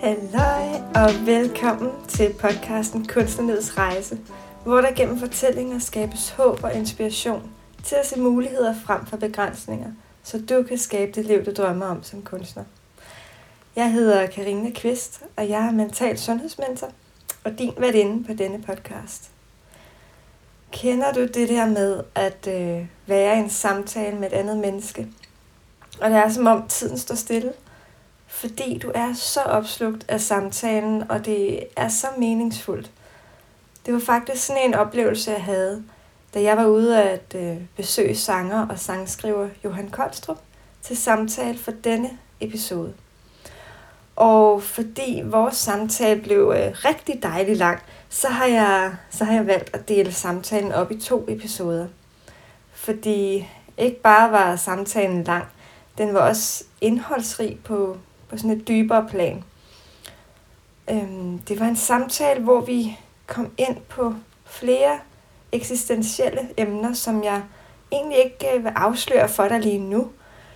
Halløj og velkommen til podcasten Kunstnerlivets Rejse, hvor der gennem fortællinger skabes håb og inspiration til at se muligheder frem for begrænsninger, så du kan skabe det liv, du drømmer om som kunstner. Jeg hedder Karina Kvist, og jeg er mental sundhedsmentor og din værtinde på denne podcast. Kender du det der med at øh, være i en samtale med et andet menneske, og det er som om tiden står stille – fordi du er så opslugt af samtalen, og det er så meningsfuldt. Det var faktisk sådan en oplevelse, jeg havde, da jeg var ude at øh, besøge sanger og sangskriver Johan Koldstrup til samtale for denne episode. Og fordi vores samtale blev øh, rigtig dejlig lang, så har, jeg, så har jeg valgt at dele samtalen op i to episoder. Fordi ikke bare var samtalen lang, den var også indholdsrig på, på sådan et dybere plan. Øhm, det var en samtale, hvor vi kom ind på flere eksistentielle emner, som jeg egentlig ikke øh, vil afsløre for dig lige nu,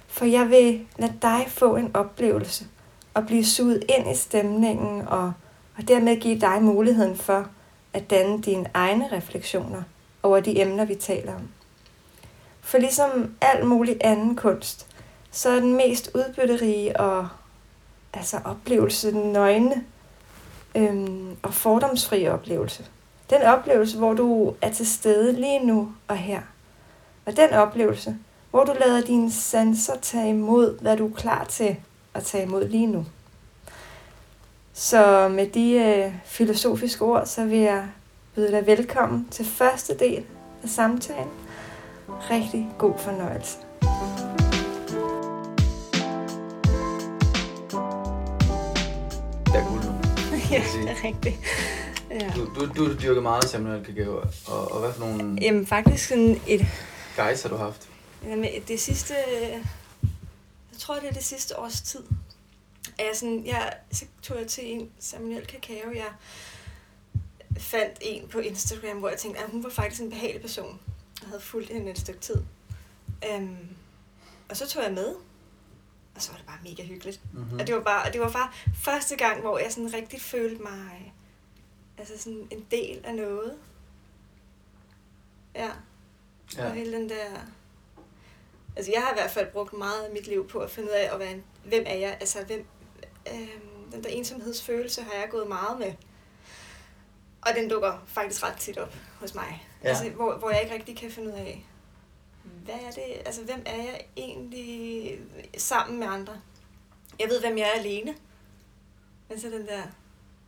for jeg vil lade dig få en oplevelse og blive suget ind i stemningen og, og dermed give dig muligheden for at danne dine egne refleksioner over de emner, vi taler om. For ligesom al mulig anden kunst, så er den mest udbytterige og altså oplevelse, den nøgne øhm, og fordomsfri oplevelse. Den oplevelse, hvor du er til stede lige nu og her. Og den oplevelse, hvor du lader dine sanser tage imod, hvad du er klar til at tage imod lige nu. Så med de øh, filosofiske ord, så vil jeg byde dig velkommen til første del af samtalen. Rigtig god fornøjelse. Ja, det er rigtigt. Ja. Du, du, du dyrker meget ceremoniel kakao, og, og hvad for nogle... Jamen faktisk sådan et... Guys har du haft? Jamen det sidste... Jeg tror, det er det sidste års tid. Er jeg sådan, jeg, så tog jeg til en ceremoniel kakao. Jeg fandt en på Instagram, hvor jeg tænkte, at hun var faktisk en behagelig person. Jeg havde fulgt hende et stykke tid. Um, og så tog jeg med, og så var det bare mega hyggeligt. Mm-hmm. Og det var bare, det var bare første gang, hvor jeg sådan rigtig følte mig altså sådan en del af noget. Ja. ja. Og hele den der... Altså jeg har i hvert fald brugt meget af mit liv på at finde ud af, at være en, hvem er jeg? Altså hvem, øh, den der ensomhedsfølelse har jeg gået meget med. Og den dukker faktisk ret tit op hos mig. Ja. Altså, hvor, hvor jeg ikke rigtig kan finde ud af, hvad er det, altså hvem er jeg egentlig sammen med andre? Jeg ved, hvem jeg er alene. Altså den der,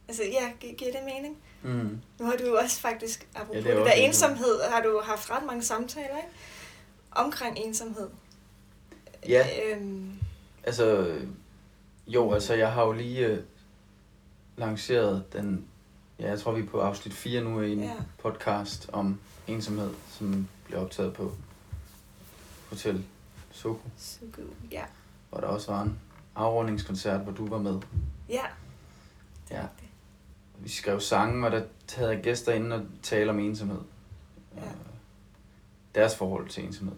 altså ja, giver det mening? Mm. Nu har du jo også faktisk, apropos ja, det, det der ensomhed, har du haft ret mange samtaler, ikke? Omkring ensomhed. Ja. Øhm. Altså, jo, altså jeg har jo lige øh, lanceret den, ja, jeg tror vi er på afsnit 4 nu i en ja. podcast om ensomhed, som bliver optaget på Hotel Soko. Soko, ja. Hvor der også var en afrundingskoncert, hvor du var med. Ja. Ja. Vi skrev sange, og der havde jeg gæster inde og tale om ensomhed. Ja. Øh, deres forhold til ensomhed.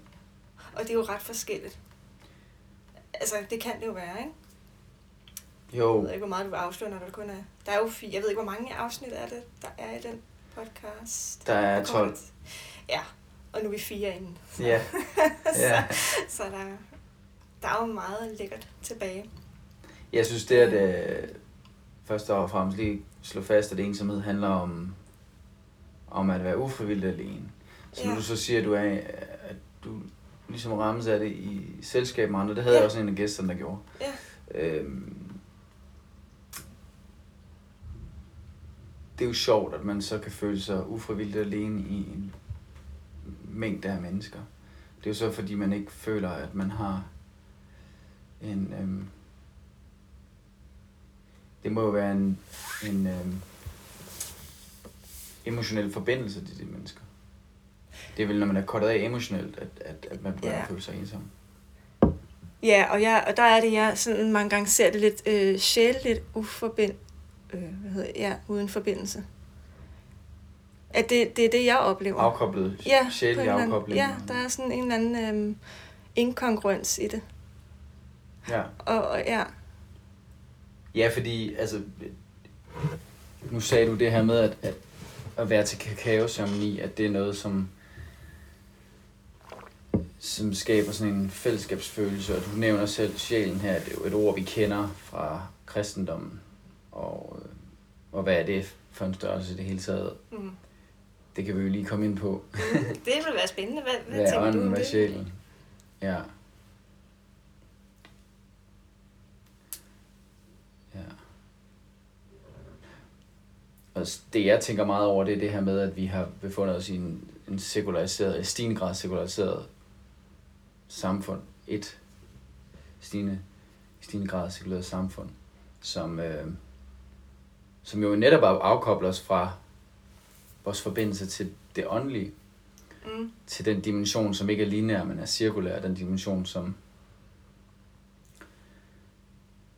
Og det er jo ret forskelligt. Altså, det kan det jo være, ikke? Jo. Jeg ved ikke, hvor meget du vil afsløre, når der kun er... Der er jo fire... Jeg ved ikke, hvor mange afsnit er det, der er i den podcast. Der er 12. Ja, og nu er vi fire inden. Ja. så, ja. så der, der er jo meget lækkert tilbage. Jeg synes, det er det først og fremmest lige slå fast, at ensomhed handler om, om at være ufrivilligt alene. Så ja. når du så siger, at du, er, at du ligesom rammes af det i selskab med andre, det havde ja. jeg også en af gæsterne, der gjorde. Ja. Øhm, det er jo sjovt, at man så kan føle sig ufrivilligt alene i en mængde af mennesker. Det er jo så, fordi man ikke føler, at man har en... Øhm, det må jo være en, en øhm, emotionel forbindelse til de mennesker. Det er vel, når man er kortet af emotionelt, at, at, at man begynder ja. at føle sig ensom. Ja, og, jeg, og der er det, jeg sådan mange gange ser det lidt øh, sjældent uforbind, øh, hvad hedder, ja, uden forbindelse. At det, det er det, jeg oplever. Afkoblet. Ja, sjældent afkoblet. Ja, der er sådan en eller anden øhm, inkongruens i det. Ja. Og, og ja. Ja, fordi, altså, nu sagde du det her med, at, at, at være til kakaoceremoni, at det er noget, som, som skaber sådan en fællesskabsfølelse, og du nævner selv sjælen her, det er jo et ord, vi kender fra kristendommen, og, og hvad er det for en størrelse i det hele taget? Mm. Det kan vi jo lige komme ind på. Mm, det vil være spændende. Hvad, hvad, hvad tænker du om det? sjælen? Ja. Ja. Og det jeg tænker meget over, det er det her med, at vi har befundet os i en, en sekulariseret, en stigende grad sekulariseret samfund. Et stigende, stigende grad sekulariseret samfund, som, øh, som jo netop afkobler os fra vores forbindelse til det åndelige. Mm. Til den dimension, som ikke er lineær, men er cirkulær. Den dimension, som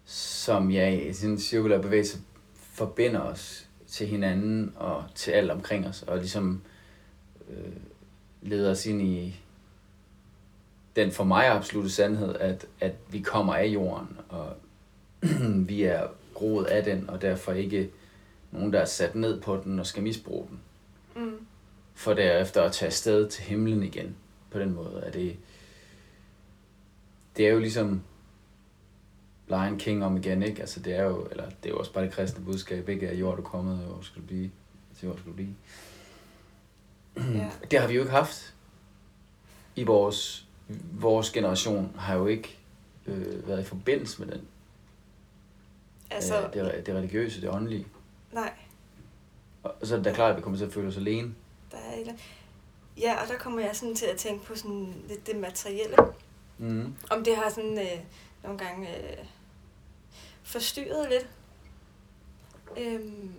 som ja, i sin cirkulær bevægelse forbinder os til hinanden og til alt omkring os, og ligesom øh, leder os ind i den for mig absolute sandhed, at, at vi kommer af jorden, og vi er groet af den, og derfor ikke nogen, der er sat ned på den og skal misbruge den. For derefter at tage afsted til himlen igen. På den måde er det... Det er jo ligesom Lion King om igen, ikke? Altså det er jo, eller det er jo også bare det kristne budskab, ikke? At jord er kommet, og skal du blive, til jord skal du blive. Ja. Det har vi jo ikke haft i vores, vores generation, har jo ikke øh, været i forbindelse med den. Altså, øh, det, det religiøse, det åndelige. Nej. Og så er det klart, at vi kommer til at føle os alene. Der er et, ja, og der kommer jeg sådan til at tænke på sådan lidt det materielle. Mm. Om det har sådan øh, nogle gange øh, forstyrret lidt. Øhm,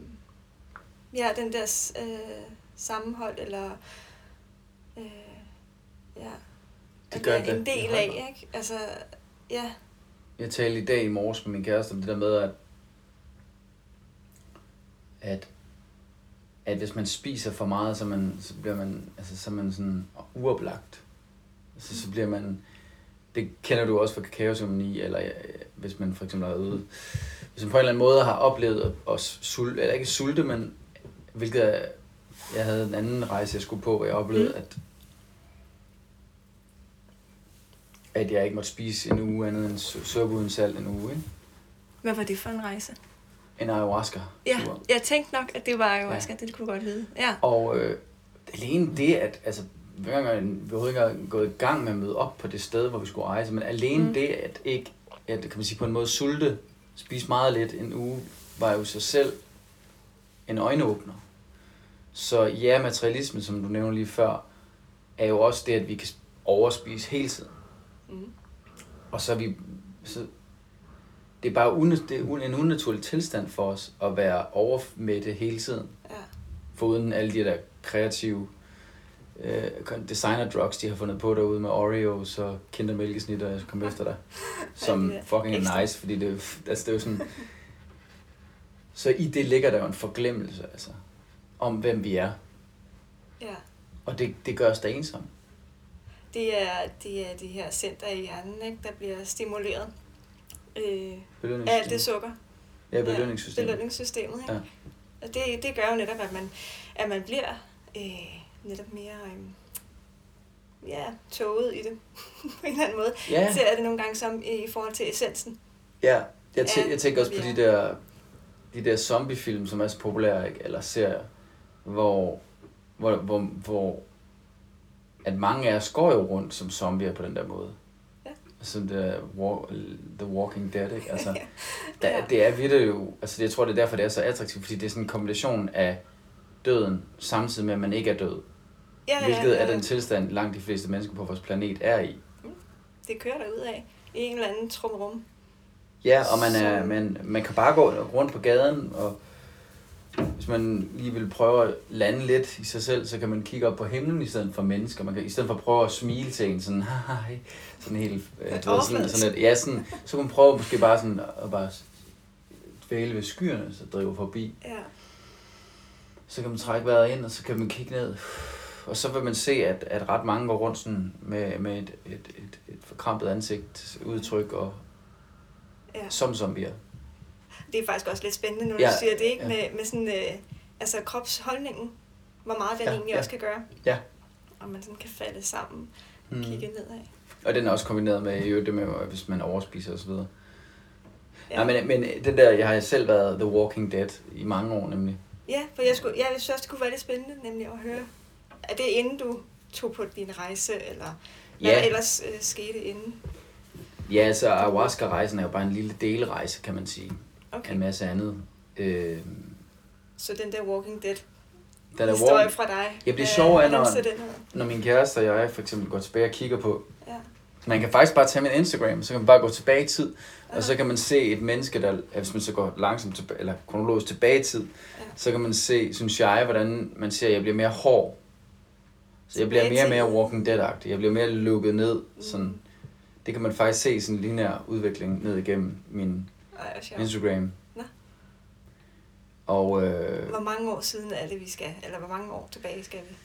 ja, den der øh, sammenhold, eller øh, ja, det gør det. en del af, ikke? Altså, ja. Jeg talte i dag i morges med min kæreste om det der med, at, at at hvis man spiser for meget, så, man, så bliver man, altså, så man sådan uoplagt. Altså, så bliver man, det kender du også fra kakaoceremoni, eller ja, hvis man for eksempel har øvet, hvis man på en eller anden måde har oplevet at sulte, eller ikke sulte, men hvilket jeg havde en anden rejse, jeg skulle på, hvor jeg oplevede, mm. at at jeg ikke måtte spise en uge andet end suppe uden salt en uge. Ikke? Hvad var det for en rejse? En ayahuasca. Ja, jeg tænkte nok, at det var ayahuasca, ja. det kunne godt vide. Ja. Og øh, alene det, at altså, hver gang vi overhovedet ikke har gået i gang med at møde op på det sted, hvor vi skulle rejse, men alene mm. det, at ikke, at, kan man sige på en måde, sulte, spise meget lidt en uge, var jo sig selv en øjenåbner. Så ja, materialisme, som du nævnte lige før, er jo også det, at vi kan overspise hele tiden. Mm. Og så er vi, så det er bare un, det er en unaturlig tilstand for os at være over med det hele tiden. Ja. Foruden alle de der kreative øh, designer drugs, de har fundet på derude med Oreos og kindermælkesnit, og jeg kommer efter dig. Som fucking er nice, fordi det, altså, det er jo sådan... Så i det ligger der jo en forglemmelse, altså, om hvem vi er. Ja. Og det, det gør os da ensomme. Det er, det er de her center i hjernen, ikke, der bliver stimuleret øh, alt det sukker. Ja, belønningssystemet. Ja, belønningssystemet, ikke? Ja. Og det, det gør jo netop, at man, at man bliver øh, netop mere øh, ja, toget i det, på en eller anden måde. Ja. Ser det nogle gange som i forhold til essensen. Ja, jeg, tæ- jeg tænker også på de der, de der zombiefilm, som er så populære, ikke? eller serier, hvor, hvor, hvor, hvor at mange af os går jo rundt som zombier på den der måde som The, walk, The Walking Dead, ikke? Altså, der, ja. det er virkelig jo, altså jeg tror, det er derfor, det er så attraktivt, fordi det er sådan en kombination af døden, samtidig med, at man ikke er død. Ja, ja, hvilket ja, ja. er den tilstand, langt de fleste mennesker på vores planet er i. Mm. Det kører der ud af, i en eller anden trumrum. Ja, og man, er, man, man kan bare gå rundt på gaden, og hvis man lige vil prøve at lande lidt i sig selv, så kan man kigge op på himlen i stedet for mennesker. Man kan i stedet for at prøve at smile til en sådan, hej, sådan helt, øh, sådan, sådan et, ja, sådan, så kan man prøve måske bare sådan at bare dvæle ved skyerne, så driver forbi. Ja. Så kan man trække vejret ind, og så kan man kigge ned. Og så vil man se, at, at ret mange går rundt sådan med, med et, et, et, et forkrampet ansigt, udtryk og ja. som zombier. Det er faktisk også lidt spændende, nu ja, du siger det, ikke? Ja. Med, med sådan, øh, altså kropsholdningen, hvor meget den ja, egentlig ja. også kan gøre. Ja. Og man sådan kan falde sammen og mm. kigge nedad. Og den er også kombineret med, jo det med, hvis man overspiser osv. Ja. Nej, men, men den der, jeg har selv været The Walking Dead i mange år nemlig. Ja, for jeg, skulle, jeg synes også, det kunne være lidt spændende nemlig at høre. Er det inden du tog på din rejse, eller hvad ja. ellers øh, skete inden? Ja, altså ayahuasca-rejsen er jo bare en lille delrejse, kan man sige. Okay. En masse andet. Øh, så den der Walking Dead den er historie walk... fra dig? Ja, det er sjovt, øh, når, når min kæreste og jeg for eksempel går tilbage og kigger på... Ja. Man kan faktisk bare tage min Instagram, så kan man bare gå tilbage i tid, ja. og så kan man se et menneske, der, hvis man så går langsomt tilbage, eller kronologisk tilbage i tid, ja. så kan man se, synes jeg, hvordan man ser, at jeg bliver mere hård. Så jeg bliver mere og mere Walking Dead-agtig. Jeg bliver mere lukket ned. Mm. Sådan, det kan man faktisk se sådan en lineær udvikling ned igennem min Ej, Instagram. Nå. Og, øh, hvor mange år siden er det, vi skal? Eller hvor mange år tilbage skal vi?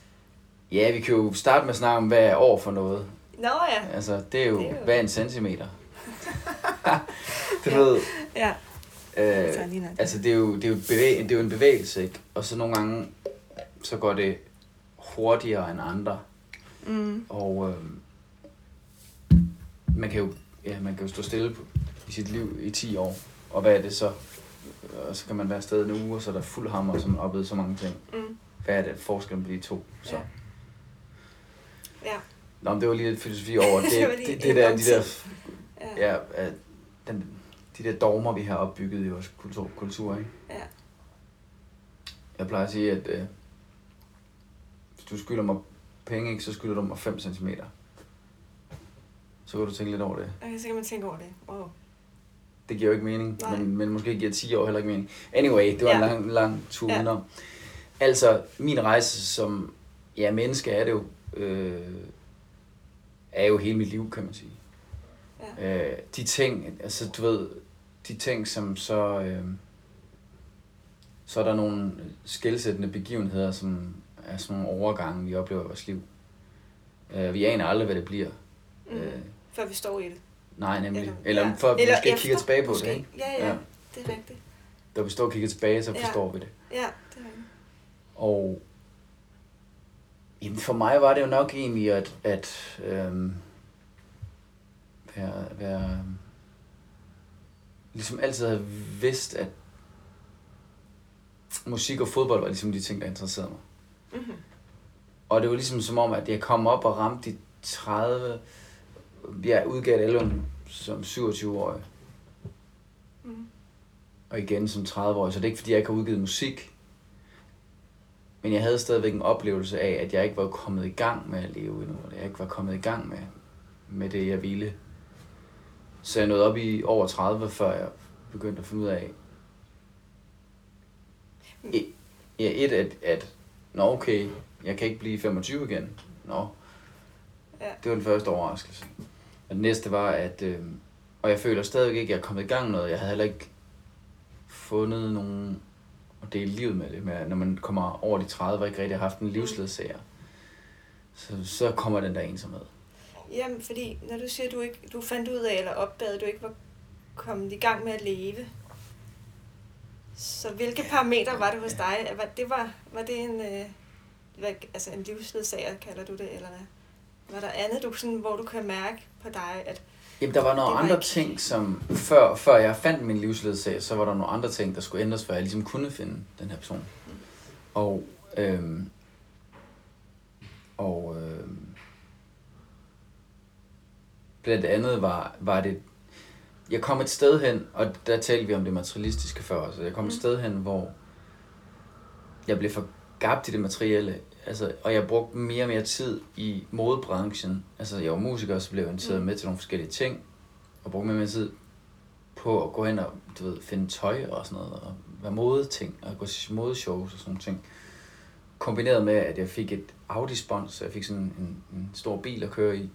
Ja, vi kan jo starte med at snakke om, hvad er år for noget. Nå ja. Altså, det er jo, det er jo... hvad er en centimeter? du ja. ved. Ja. Øh, altså, det er, jo, det, er jo bevæg, det er jo en bevægelse, ikke? Og så nogle gange, så går det hurtigere end andre. Mm. Og øh, man kan jo ja, man kan jo stå stille på, i sit liv i 10 år. Og hvad er det så? Og så kan man være afsted en uge, og så er der fuld hammer, som oplevet så mange ting. Mm. Hvad er det forskellen på de to? Så. Ja. ja. Nå, men det var lige lidt filosofi over det. det, det, det der, de der, ja, ja den, de der dogmer, vi har opbygget i vores kultur, kultur ikke? Ja. Jeg plejer at sige, at øh, hvis du skylder mig penge, ikke, så skylder du mig 5 cm. Så kan du tænke lidt over det. Okay, så kan man tænke over det. Wow. Det giver jo ikke mening, men, men måske giver 10 år heller ikke mening. Anyway, det var ja. en lang, lang tur ja. Altså, min rejse som ja, menneske er det jo, øh, er jo hele mit liv, kan man sige. Ja. Øh, de ting, altså du ved, de ting, som så, øh, så er der nogle skældsættende begivenheder, som er sådan nogle overgange, vi oplever i vores liv. Øh, vi aner aldrig, hvad det bliver. Mm. Øh, Før vi står i det. Nej, nemlig. Eller, eller ja. for eller måske efter, kigger tilbage på måske. det. Ikke? Ja, ja, ja, det er rigtigt. Da vi står og kigger tilbage, så forstår ja. vi det. Ja, det er rigtigt. Og jamen for mig var det jo nok egentlig at, at øhm, være, være, ligesom altid have vidst, at musik og fodbold var ligesom de ting, der interesserede mig. Mm-hmm. Og det var ligesom som om, at jeg kom op og ramte de 30... Jeg udgav et album som 27-årig. Mm. Og igen som 30-årig. Så det er ikke, fordi jeg ikke har udgivet musik. Men jeg havde stadigvæk en oplevelse af, at jeg ikke var kommet i gang med at leve endnu. At jeg ikke var kommet i gang med, med det, jeg ville. Så jeg nåede op i over 30, før jeg begyndte at finde ud af, mm. ja, et, at, at nå okay, jeg kan ikke blive 25 igen. Nå. Ja. Det var den første overraskelse. Og det næste var, at... Øh, og jeg føler stadigvæk ikke, at jeg er kommet i gang med noget. Jeg havde heller ikke fundet nogen at dele livet med det. Med, når man kommer over de 30 og ikke rigtig har haft en livsledsager. Så, så kommer den der ensomhed. Jamen, fordi når du siger, at du, ikke, du fandt ud af, eller opdagede, at du ikke var kommet i gang med at leve, så hvilke parametre var det hos dig? Var, det var, var det en, øh, hvad, altså en livsledsager, kalder du det, eller hvad? Var der andet, du, sådan, hvor du kan mærke på dig, at Jamen, der var nogle andre ikke... ting, som før, før jeg fandt min livsledsager, så var der nogle andre ting, der skulle ændres, før jeg ligesom kunne finde den her person. Mm. Og, øhm, og øhm, blandt andet var, var det jeg kom et sted hen, og der talte vi om det materialistiske før, så jeg kom mm. et sted hen, hvor jeg blev forgabt i det materielle, altså, og jeg brugte mere og mere tid i modebranchen. Altså, jeg var musiker, så blev jeg inviteret mm. med til nogle forskellige ting, og brugte mere og mere tid på at gå hen og du ved, finde tøj og sådan noget, og være modeting, og gå til modeshows og sådan nogle ting. Kombineret med, at jeg fik et Audi-spons, så jeg fik sådan en, en stor bil at køre i.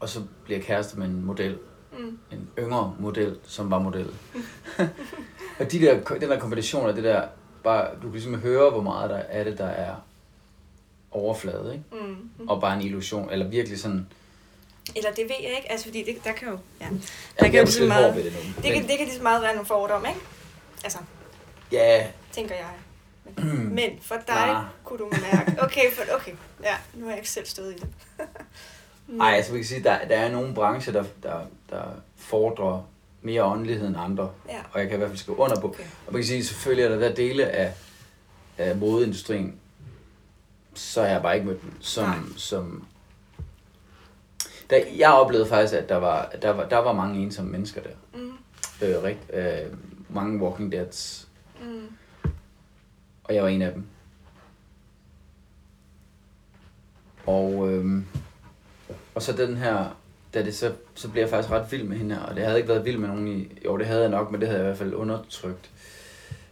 Og så blev jeg kæreste med en model, mm. en yngre model, som var model. og de der, den der kombination af det der, bare, du kan ligesom høre, hvor meget der er det, der er overflade, ikke? Mm. Og bare en illusion, eller virkelig sådan, Eller det ved jeg ikke, altså fordi det, der kan jo... Ja. Der ja, kan jo lige så meget, det, nu. det, kan, det kan lige så meget være nogle fordomme, ikke? Altså, ja. tænker jeg. Men, men for dig nah. kunne du mærke, okay, for, okay, ja, nu har jeg ikke selv stået i det. Nej, altså vi kan sige, der, der er nogle brancher, der, der, der fordrer mere åndelighed end andre. Ja. Og jeg kan i hvert fald skrive under på. Okay. Og man kan sige, selvfølgelig er der der dele af, af modeindustrien, så har jeg bare ikke mødt dem, som, som der, jeg oplevede faktisk, at der var, der var, der var mange ensomme mennesker der. Mm. Øh, rigt, øh, mange Walking Deads. Mm. Og jeg var en af dem. Og, øh, og så den her, da det så, så blev jeg faktisk ret vild med hende her, og det havde ikke været vild med nogen i, jo det havde jeg nok, men det havde jeg i hvert fald undertrykt.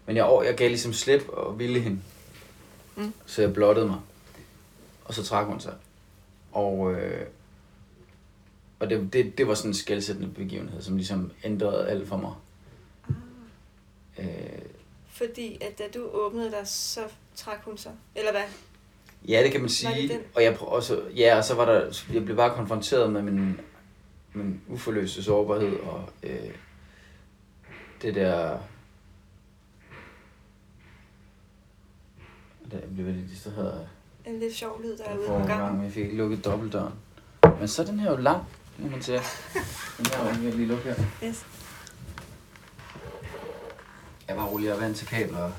Men jeg, jeg gav ligesom slip og ville hende. Mm. Så jeg blottede mig. Og så trak hun sig. Og, øh, og det, det, det var sådan en skældsættende begivenhed, som ligesom ændrede alt for mig. Ah. Øh, Fordi at da du åbnede dig, så trak hun sig, eller hvad? Ja, det kan man sige. Og, jeg, og, så, ja, og så var der, jeg blev bare konfronteret med min, min uforløste sårbarhed og øh, det der... Der blev lidt distraheret. En lidt sjov lyd, der er ude på gang. gang. Jeg fik ikke lukket dobbeltdøren. Men så er den her jo lang. Nu man ser. Den her var lige lukke her. Yes. Jeg var rolig og vant til kabler.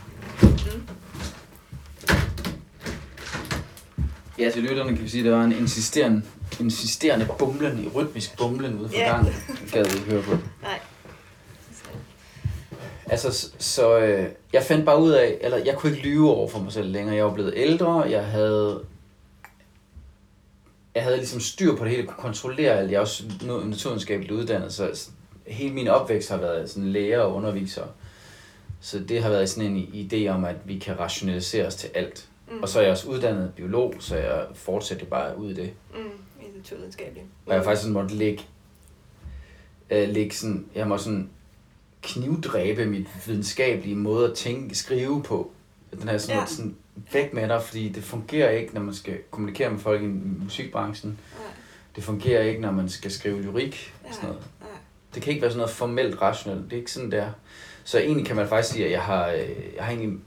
Mm. Ja, til lytterne kan vi sige, at der var en insisterende, insisterende bumlen, i rytmisk bumlen ude for yeah. gangen. Det gad ikke høre på. Nej. Altså, så øh, jeg fandt bare ud af, eller jeg kunne ikke lyve over for mig selv længere. Jeg var blevet ældre, jeg havde jeg havde ligesom styr på det hele, kunne kontrollere alt. Jeg er også naturvidenskabeligt uddannet, så hele min opvækst har været sådan lærer og underviser. Så det har været sådan en idé om, at vi kan rationalisere os til alt. Mm. Og så er jeg også uddannet biolog, så jeg fortsætter bare ud i det. Mm, i naturvidenskabeligt. Og jeg faktisk sådan måtte ligge, øh, ligge sådan, jeg må sådan knivdræbe mit videnskabelige måde at tænke, skrive på. Den her sådan, ja. sådan væk med dig, fordi det fungerer ikke, når man skal kommunikere med folk i musikbranchen. Nej. Det fungerer ikke, når man skal skrive lyrik og sådan noget. Nej. Det kan ikke være sådan noget formelt rationelt. Det er ikke sådan der. Så egentlig kan man faktisk sige, at jeg har, øh, jeg har egentlig...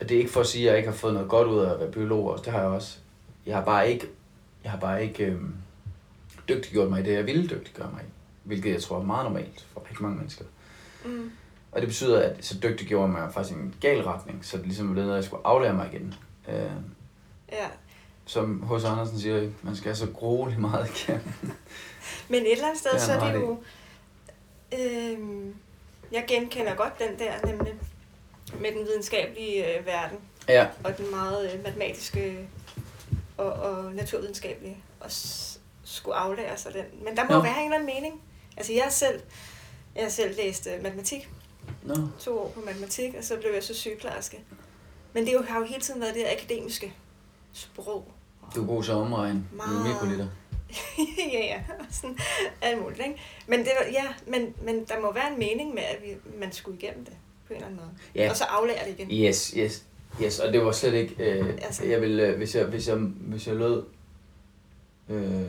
Det er ikke for at sige, at jeg ikke har fået noget godt ud af at være biolog også. Det har jeg også. Jeg har bare ikke, jeg har bare ikke øhm, dygtiggjort mig i det, jeg ville dygtiggøre mig i. Hvilket jeg tror er meget normalt for rigtig mange mennesker. Mm. Og det betyder, at så dygtig gjorde mig faktisk i en gal retning, så det ligesom blev noget, jeg skulle aflære mig igen. Øh, ja. Som hos Andersen siger, man skal så grueligt meget igennem. Men et eller andet sted, så er det jo... Øh, jeg genkender godt den der, nemlig med den videnskabelige øh, verden. Ja. Og den meget øh, matematiske og, og naturvidenskabelige. Og skulle aflære sig den. Men der må ja. være en eller anden mening. Altså jeg selv, jeg selv læst øh, matematik. No. To år på matematik, og så blev jeg så sygeplejerske. Men det har jo hele tiden været det akademiske sprog. Du er god til omregn. Meget... mikroliter. ja, ja. Sådan alt muligt, ikke? Men, det var, ja, men, men der må være en mening med, at vi, man skulle igennem det på en eller anden måde. Ja. Og så aflære det igen. Yes, yes. Yes, og det var slet ikke... Øh, altså, jeg vil, øh, hvis, jeg, hvis, jeg, hvis jeg lød... Øh,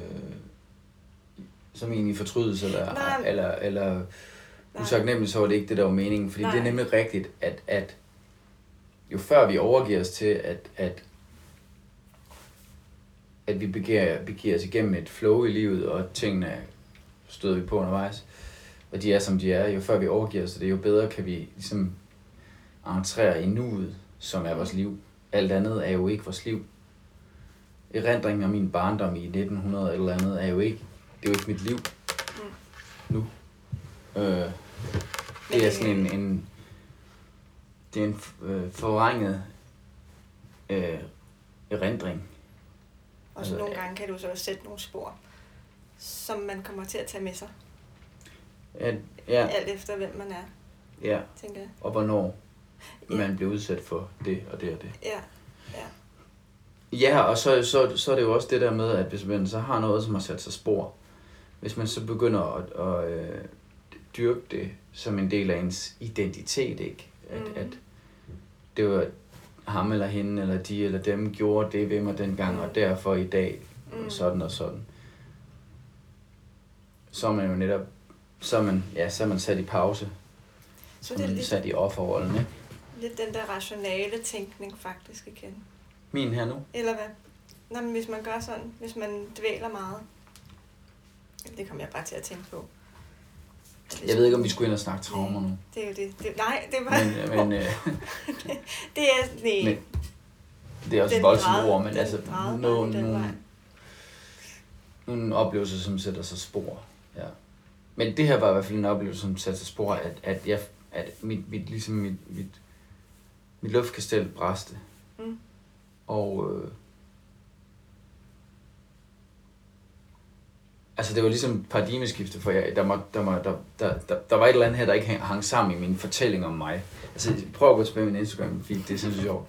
som egentlig fortrydelse, eller, Nej. eller, eller usagnemmeligt, så var det ikke det, der var meningen. Fordi Nej. det er nemlig rigtigt, at, at jo før vi overgiver os til, at, at, at vi begiver, begiver os igennem et flow i livet, og tingene støder vi på undervejs, og de er, som de er, jo før vi overgiver os det, jo bedre kan vi ligesom entrere i nuet, som er vores liv. Alt andet er jo ikke vores liv. Erindringen af min barndom i 1900 eller andet er jo ikke, det er jo ikke mit liv mm. nu. Øh, det er sådan en, en det er en øh, forvrænget øh, erindring. Og så altså, nogle gange kan du så også sætte nogle spor, som man kommer til at tage med sig. At, ja. Alt efter hvem man er, ja. tænker jeg. Og hvornår ja. man bliver udsat for det og det og det. Ja, ja. Ja, og så, så, så er det jo også det der med, at hvis man så har noget, som har sat sig spor, hvis man så begynder at, at, at øh, dyrke det som en del af ens identitet, ikke? At, mm. at det var ham eller hende, eller de eller dem gjorde det ved mig dengang, mm. og derfor i dag mm. sådan og sådan. Så er man jo netop, så er man, ja, så er man sat i pause. Så, så er man lidt, sat i offerrollen, ikke? Lidt den der rationale tænkning faktisk igen. Min her nu? Eller hvad? Nå, men hvis man gør sådan, hvis man dvæler meget. Det kommer jeg bare til at tænke på. Jeg ved ikke, om vi skulle ind og snakke traumer nu. Det er jo det. det nej, det var... Men, men, øh, det er... Nej. Men, det er også voldsomt ord, men altså... Nogle, nogle, nogle oplevelser, som sætter sig spor. Ja. Men det her var i hvert fald en oplevelse, som satte spor, at, at, jeg, at mit, mit, ligesom mit, mit, mit luftkastel bræste. Mm. Og øh, altså det var ligesom paradigmeskifte, for jeg, der, må, der, må, der, der, der, der var et eller andet her, der ikke hang sammen i min fortælling om mig. Altså prøv at gå tilbage min Instagram feed, det er sindssygt sjovt.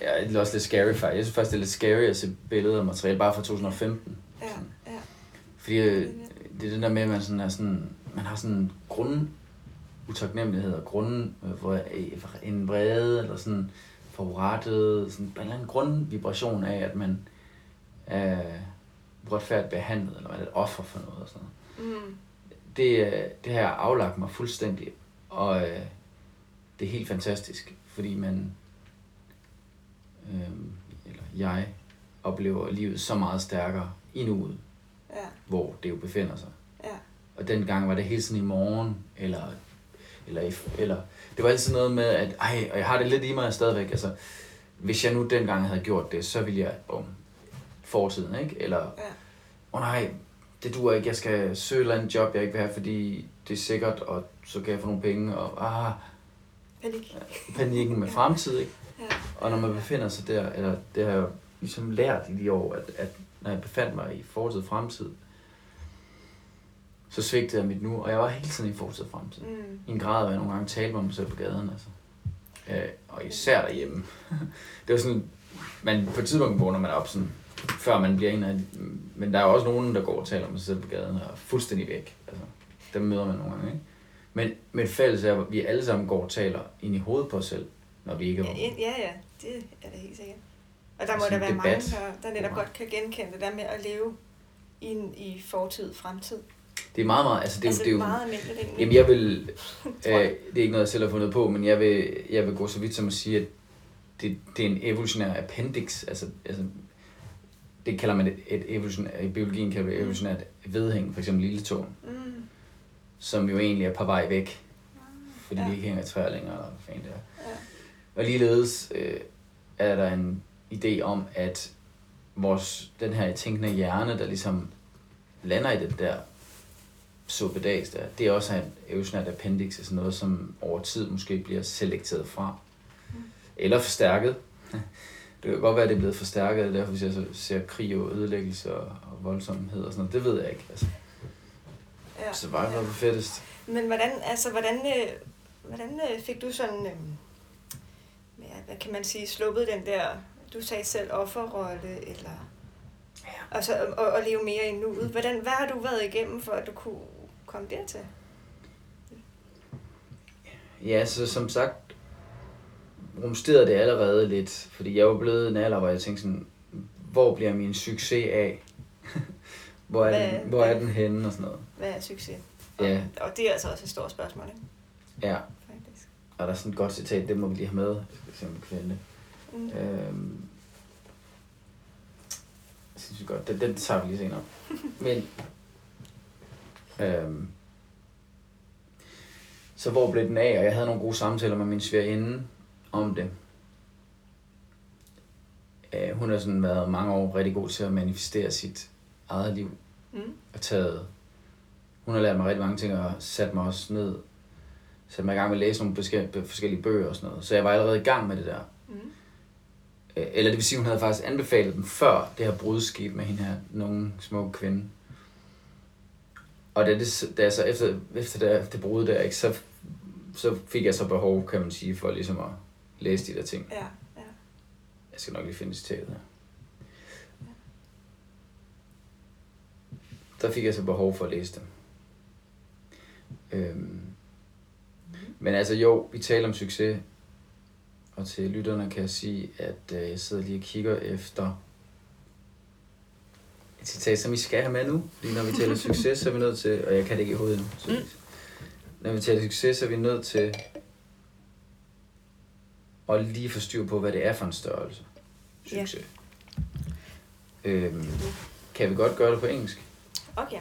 Ja, det er også lidt scary for. Jeg synes faktisk, det er lidt scary at se billeder og materiale bare fra 2015. Ja, ja. Fordi øh, det er det der med, at man, sådan er sådan, man har sådan en grund utaknemmelighed og grund, hvor en vrede eller sådan forurettet, sådan en eller anden grundvibration af, at man er uretfærdigt behandlet, eller man er et offer for noget og sådan noget. Mm. Det, det har aflagt mig fuldstændig, og øh, det er helt fantastisk, fordi man, øh, eller jeg, oplever livet så meget stærkere i nuet, ja. hvor det jo befinder sig. Ja. Og dengang var det hele sådan i morgen, eller, eller, eller det var altid noget med, at ej, og jeg har det lidt i mig stadigvæk, altså, hvis jeg nu dengang havde gjort det, så ville jeg, bum, forsiden, ikke? Eller, ja. oh, nej, det duer ikke, jeg skal søge et eller andet job, jeg ikke vil have, fordi det er sikkert, og så kan jeg få nogle penge, og ah, Panik. panikken med fremtid, ikke? Ja. Og når man befinder sig der, eller det har jeg ligesom lært i de år, at, at når jeg befandt mig i fortid og fremtid, så svigtede jeg mit nu, og jeg var hele tiden i fortid og fremtid. Mm. I en grad, hvor jeg nogle gange talte med mig selv på gaden, altså. Øh, og især derhjemme. det var sådan, man, på et tidspunkt vågner man op sådan, før man bliver en af men der er også nogen, der går og taler med sig selv på gaden og er fuldstændig væk. Altså, dem møder man nogle gange, ikke? Men, men fælles er, at vi alle sammen går og taler ind i hovedet på os selv, når vi ikke er ja, ja, ja, det er det helt sikkert. Og der må der være debat. mange, der, der netop godt kan genkende det der med at leve i, i fortid, fremtid. Det er meget, meget, altså det, altså, det er jo, meget almindeligt egentlig. Jamen jeg vil, øh, det er ikke noget, jeg selv har fundet på, men jeg vil, jeg vil gå så vidt som at sige, at det, det er en evolutionær appendix, altså, altså det kalder man et, et evolutionær, i biologien kalder det evolutionært vedhæng, for eksempel lille tog, mm. som jo egentlig er på vej væk, fordi ja. vi ikke hænger i træer længere, eller hvad det er. Ja. Og ligeledes øh, er der en idé om, at vores, den her tænkende hjerne, der ligesom lander i det der suppedags der, det er også en evolutionært appendix, altså noget, som over tid måske bliver selekteret fra. Mm. Eller forstærket. Det kan godt være, at det er blevet forstærket, derfor hvis jeg så ser krig og ødelæggelse og, og voldsomhed og sådan noget. Det ved jeg ikke. Altså. Ja. Noget ja. fettest. Men hvordan, altså, hvordan, øh, hvordan øh, fik du sådan, øh, ja, hvad kan man sige, sluppet den der, du sagde selv offerrolle, eller Ja. Altså at, at leve mere i nuet. Hvordan, hvad har du været igennem, for at du kunne komme dertil? Ja, så som sagt, rumsterede det allerede lidt, fordi jeg var blevet en alder, hvor jeg tænkte sådan, hvor bliver min succes af? hvor, er hvad, den, hvor hvad, er den henne og sådan noget? Hvad er succes? Og, ja. og det er altså også et stort spørgsmål, ikke? Ja. Faktisk. Og der er sådan et godt citat, det må vi lige have med, hvis vi kan det. Mm. Øhm, synes jeg godt. Den, den tager vi lige senere. Men, øhm, så hvor blev den af? Og jeg havde nogle gode samtaler med min svigerinde om det. Øh, hun har sådan været mange år rigtig god til at manifestere sit eget liv. Mm. Og taget, hun har lært mig rigtig mange ting og sat mig også ned. Sat mig i gang med at læse nogle forskellige, forskellige bøger og sådan noget. Så jeg var allerede i gang med det der. Mm. Øh, eller det vil sige, hun havde faktisk anbefalet dem før det her brud skete med hende her, nogle små kvinde. Og da, det, da jeg så efter, efter det, det brud der, ikke, så, så fik jeg så behov, kan man sige, for ligesom at læse de der ting. Ja, ja. Jeg skal nok lige finde citatet her. Der fik jeg så behov for at læse dem. Øhm. Men altså jo, vi taler om succes, og til lytterne kan jeg sige, at øh, jeg sidder lige og kigger efter et citat, som I skal have med nu. Fordi når vi taler succes, så er vi nødt til, og jeg kan det ikke i hovedet nu. Så, mm. Når vi taler succes, så er vi nødt til at lige få styr på, hvad det er for en størrelse. Succes. Yeah. Øhm, kan vi godt gøre det på engelsk? Okay.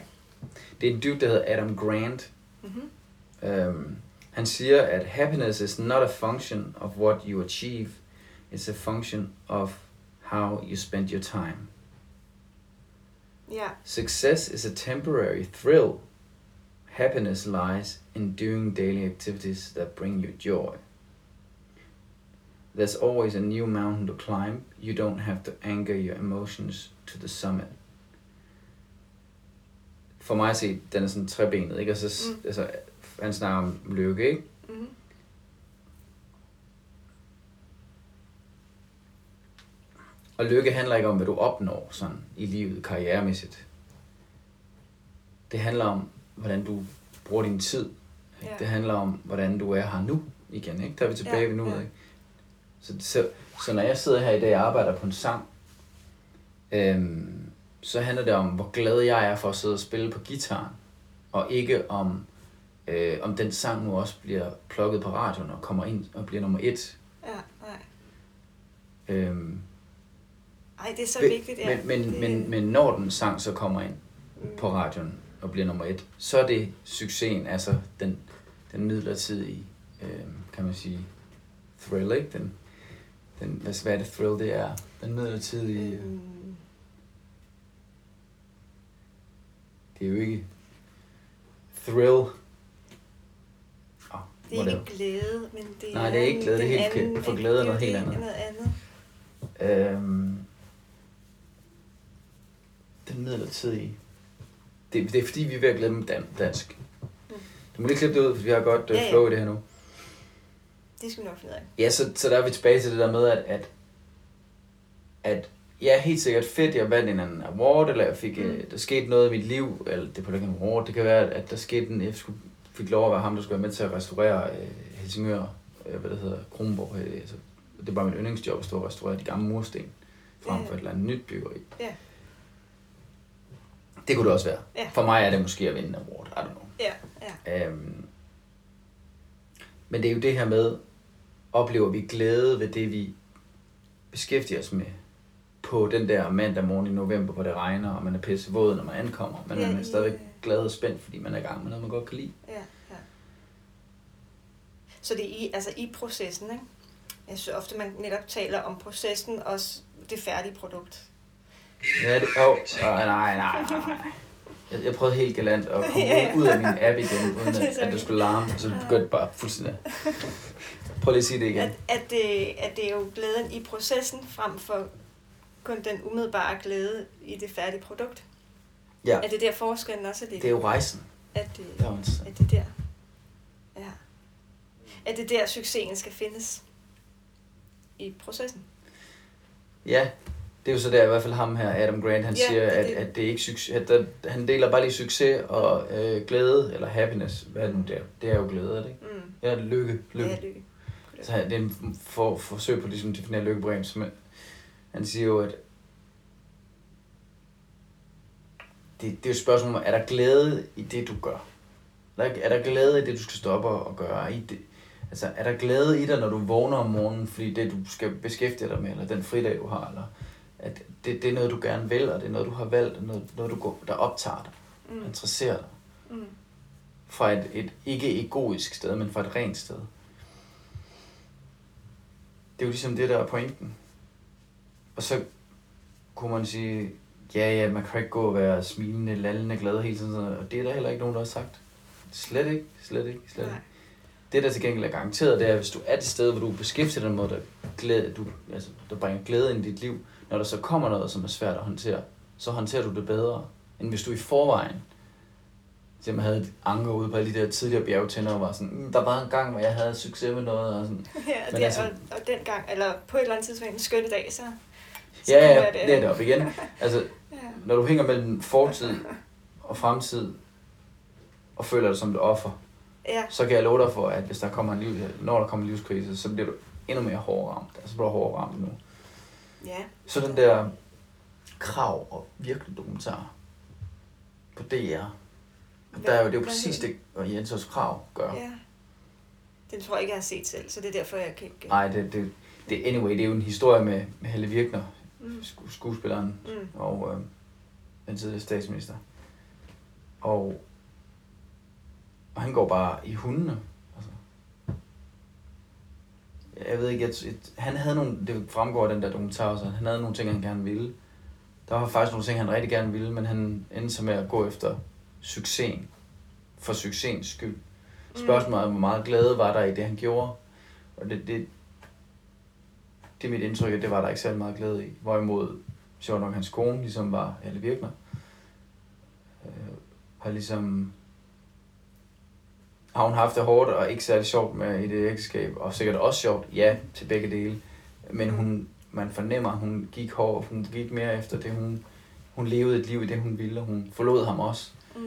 Det er en dude, der hedder Adam Grant. Mm-hmm. Øhm, han siger, at happiness is not a function of what you achieve, it's a function of how you spend your time. Yeah. Success is a temporary thrill. Happiness lies in doing daily activities that bring you joy. There's always a new mountain to climb. You don't have to anger your emotions to the summit. For mig at se, den er sådan trebenet, ikke? Altså, mm. altså han snakker om lykke, ikke? Mm. Og lykke handler ikke om, hvad du opnår sådan i livet, karrieremæssigt. Det handler om, hvordan du bruger din tid. Ja. Det handler om, hvordan du er her nu igen. Ikke? Der er vi tilbage ja, ved nu. Ja. Ikke? Så, så, så når jeg sidder her i dag og arbejder på en sang, øhm, så handler det om, hvor glad jeg er for at sidde og spille på gitaren. Og ikke om, øh, om den sang nu også bliver plukket på radioen og kommer ind og bliver nummer et. Ja, nej. Øhm, Ej, det er så be, vigtigt, ja. Men, men, det... men, men når den sang så kommer ind mm. på radioen og bliver nummer et, så er det succesen, altså den, den midlertidige, øh, kan man sige, thrill, ikke? Den, den, hvad, hvad er det thrill, det er? Den midlertidige... Mm. Det er jo ikke thrill det er ikke glæde, men det Nej, det er ikke glæde, det er helt anden, for glæde er noget helt andet. Noget andet. Øhm, den midlertidige. Det, det er fordi, vi er ved at glemme dan, dansk. Mm. Du må lige klippe det ud, for vi har godt uh, ja, ja. flow i det her nu. Det skal vi nok finde af. Ja, så, så der er vi tilbage til det der med, at, at, at ja, helt sikkert fedt, jeg vandt en anden award, eller jeg fik, mm. uh, der skete noget i mit liv, eller det på ikke en award, det kan være, at der skete en, jeg skulle fik lov at være ham, der skulle være med til at restaurere øh, Helsingør, øh, hvad det hedder, Kronborg. Øh, altså, det var min yndlingsjob at stå og restaurere de gamle mursten, frem for et eller andet nyt byggeri. Ja. Det kunne det også være. Ja. For mig er det måske at vinde en award, I don't know. Ja, ja. Øhm, men det er jo det her med, oplever vi glæde ved det, vi beskæftiger os med på den der mandag morgen i november, hvor det regner, og man er pisse våd, når man ankommer, men ja, man er stadigvæk glad og spændt, fordi man er i gang med noget, man godt kan lide. Ja, ja. Så det er i, altså i processen, ikke? Jeg synes ofte, man netop taler om processen, også det færdige produkt. Ja, det, oh, nej, nej, nej, nej. Jeg, jeg prøvede helt galant at komme ja. ud af min app igen, uden at, at det skulle larme, så det begyndte bare fuldstændig. Prøv lige at sige det igen. At, at, det, at det er jo glæden i processen, frem for kun den umiddelbare glæde i det færdige produkt. Ja. Er det der forskellen også ligger? Det er jo rejsen. At det, ja, at det der. Ja. At det der succesen skal findes i processen. Ja, det er jo så der i hvert fald ham her, Adam Grant, han ja, siger, at, det. at det er ikke succes, at der, han deler bare lige succes og øh, glæde, eller happiness, hvad er det nu der? Det er jo glæde, er det ikke? Mm. Ja, lykke. lykke. Ja, lykke. Så det er en for, forsøg på ligesom at definere lykke på en, han siger jo, at det, det er jo et spørgsmål er der glæde i det, du gør? Er der glæde i det, du skal stoppe og gøre? I det? Altså, er der glæde i dig, når du vågner om morgenen, fordi det, du skal beskæftige dig med, eller den fridag, du har, eller at det, det er noget, du gerne vil, og det er noget, du har valgt, og noget, noget du går, der optager dig, mm. interesserer dig. Mm. Fra et, et ikke egoisk sted, men fra et rent sted. Det er jo ligesom det, der er pointen. Og så kunne man sige, ja, ja, man kan ikke gå og være smilende, lallende, glad hele tiden. Og det er der heller ikke nogen, der har sagt. Slet ikke, slet ikke, slet ikke. Det, der til gengæld er garanteret, det er, at hvis du er det sted, hvor du beskæftiger dig med, der, glæde, du, altså, der bringer glæde ind i dit liv, når der så kommer noget, som er svært at håndtere, så håndterer du det bedre, end hvis du i forvejen man havde et anker ude på alle de der tidligere bjergtænder og var sådan, mm, der var en gang, hvor jeg havde succes med noget. Og sådan. Ja, Men det, altså, og, og, den gang, eller på et eller andet tidspunkt, en skønne dag, så, så ja, ja, det. det er det op igen. Altså. Når du hænger mellem fortid og fremtid, og føler dig som et offer, ja. så kan jeg love dig for, at hvis der kommer en liv, når der kommer en livskrise, så bliver du endnu mere hårdt ramt. Altså, bliver du hårdere ramt nu. Ja. Så den der Krav og virkelig dokumentar på DR. Der er jo, det er jo præcis det, og Jens Krav gør. Ja. Den tror jeg ikke, jeg har set selv, så det er derfor, jeg kan ikke... Nej, det, det, det, anyway, det er jo en historie med, med Helle Virkner, mm. skuespilleren, mm. og øh, den tidligere statsminister. Og, og han går bare i hundene. Altså. Jeg ved ikke, at, et, han havde nogle, det fremgår den der dokumentar så han havde nogle ting, han gerne ville. Der var faktisk nogle ting, han rigtig gerne ville, men han endte så med at gå efter succesen. For succesens skyld. Mm. Spørgsmålet er, hvor meget glæde var der i det, han gjorde. Og det, det, det er mit indtryk, at det var der ikke særlig meget glæde i. Hvorimod, sjovt nok, hans kone ligesom var alle virkner. Øh, har ligesom har hun haft det hårdt og ikke særlig sjovt med i det ægteskab, og sikkert også sjovt, ja, til begge dele. Men hun, man fornemmer, at hun gik hårdt, hun gik mere efter det, hun, hun levede et liv i det, hun ville, og hun forlod ham også, mm.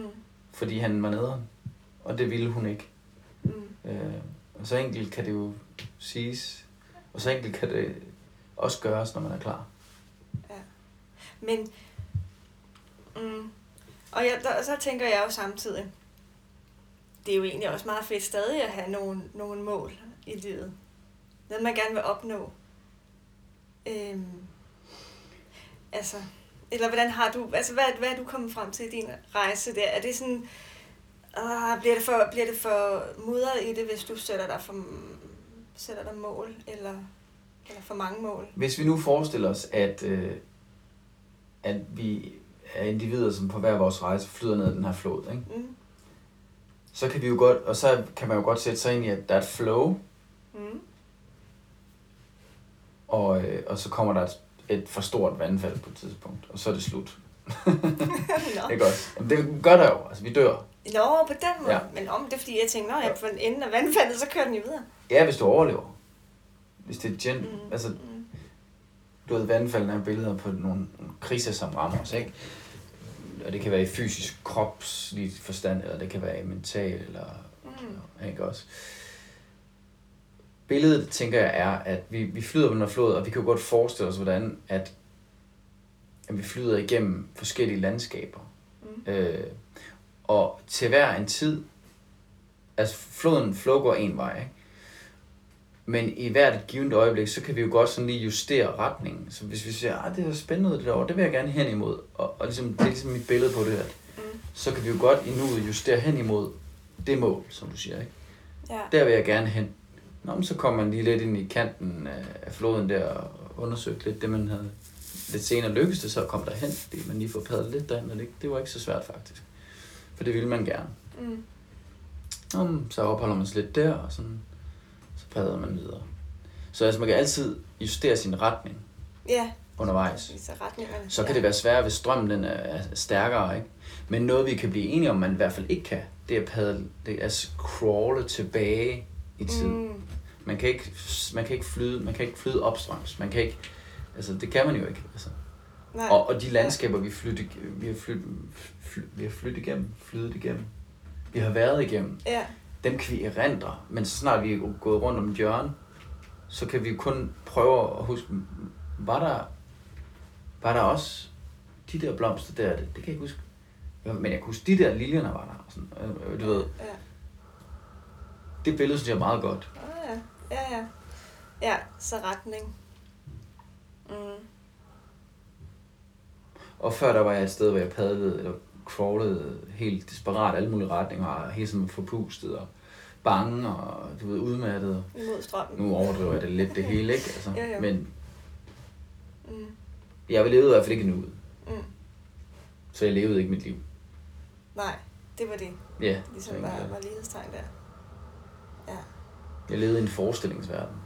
fordi han var nederen. Og det ville hun ikke. Mm. Øh, og så enkelt kan det jo siges, og så enkelt kan det også gøres, når man er klar. Men, mm, og jeg, der, så tænker jeg jo samtidig, det er jo egentlig også meget fedt stadig at have nogle, nogle mål i livet. Noget, man gerne vil opnå. Øhm, altså, eller hvordan har du, altså hvad, hvad er du kommet frem til i din rejse der? Er det sådan, øh, bliver, det for, bliver det for mudret i det, hvis du sætter dig, for, sætter dig mål, eller, eller for mange mål? Hvis vi nu forestiller os, at, øh, at vi er individer, som på hver vores rejse flyder ned den her flod, ikke? Mm. så kan vi jo godt, og så kan man jo godt sætte sig ind i, at der er et flow, mm. og, øh, og så kommer der et, et for stort vandfald på et tidspunkt, og så er det slut. ikke også? Jamen, det gør der jo, altså vi dør. Nå, på den måde. Ja. Men om det er fordi, jeg tænker, når jeg er på den ende af vandfaldet, så kører den jo videre. Ja, hvis du overlever. Hvis det er gen... Mm. Altså, mm. Du ved, vandfaldene er billeder på nogle kriser, som rammer os, ikke? Og det kan være i fysisk, kropslig forstand, eller det kan være i mental, eller... Mm. Ikke også? Billedet, tænker jeg, er, at vi, vi flyder på den her flod, og vi kan jo godt forestille os, hvordan at, at vi flyder igennem forskellige landskaber. Mm. Øh, og til hver en tid, altså floden går en vej, ikke? Men i hvert et givet øjeblik, så kan vi jo godt sådan lige justere retningen. Så hvis vi siger, at ah, det er spændende det derovre, det vil jeg gerne hen imod. Og, og ligesom, det er ligesom mit billede på det, at mm. så kan vi jo godt i nuet justere hen imod det mål, som du siger. Ikke? Ja. Der vil jeg gerne hen. Nå, men så kommer man lige lidt ind i kanten af floden der og undersøgte lidt det, man havde lidt senere lykkedes det så at komme derhen, fordi man lige får padlet lidt derhen, og det, det var ikke så svært faktisk. For det ville man gerne. Mm. Om, så opholder man sig lidt der, og sådan, så padler man videre. Så altså, man kan altid justere sin retning ja. undervejs. Så, så kan ja. det være sværere, hvis strømmen den er stærkere. Ikke? Men noget, vi kan blive enige om, man i hvert fald ikke kan, det er at padle, det er at crawle tilbage i tiden. Mm. Man kan ikke, man kan ikke flyde, man kan ikke flyde opstrøms. Man kan ikke, altså det kan man jo ikke. Altså. Nej. Og, og de landskaber, vi, flytte, vi har flyttet fly, vi har flyttet igennem, flyttet igennem, vi har været igennem, ja. Dem kan vi erindre. Men så snart vi er gået rundt om hjørnet, så kan vi kun prøve at huske, var der, var der også de der blomster der, det, det kan jeg ikke huske. Men jeg kan huske, de der liljerne var der. Sådan, øh, du ved. Ja. Det billede synes jeg er meget godt. Ja, ja, ja. Ja, så retning. Mm. Og før der var jeg et sted, hvor jeg padlede, eller crawlede helt desperat alle mulige retninger, og helt sådan forpustet og bange og du ved, udmattet. Imod strømmen. Nu overdriver jeg det lidt det hele, ikke? Altså, jo, jo. Men mm. jeg levede i hvert fald ikke nu. Mm. Så jeg levede ikke mit liv. Nej, det var det. Ja. Ligesom var, var lighedstegn der. Ja. Jeg levede i en forestillingsverden.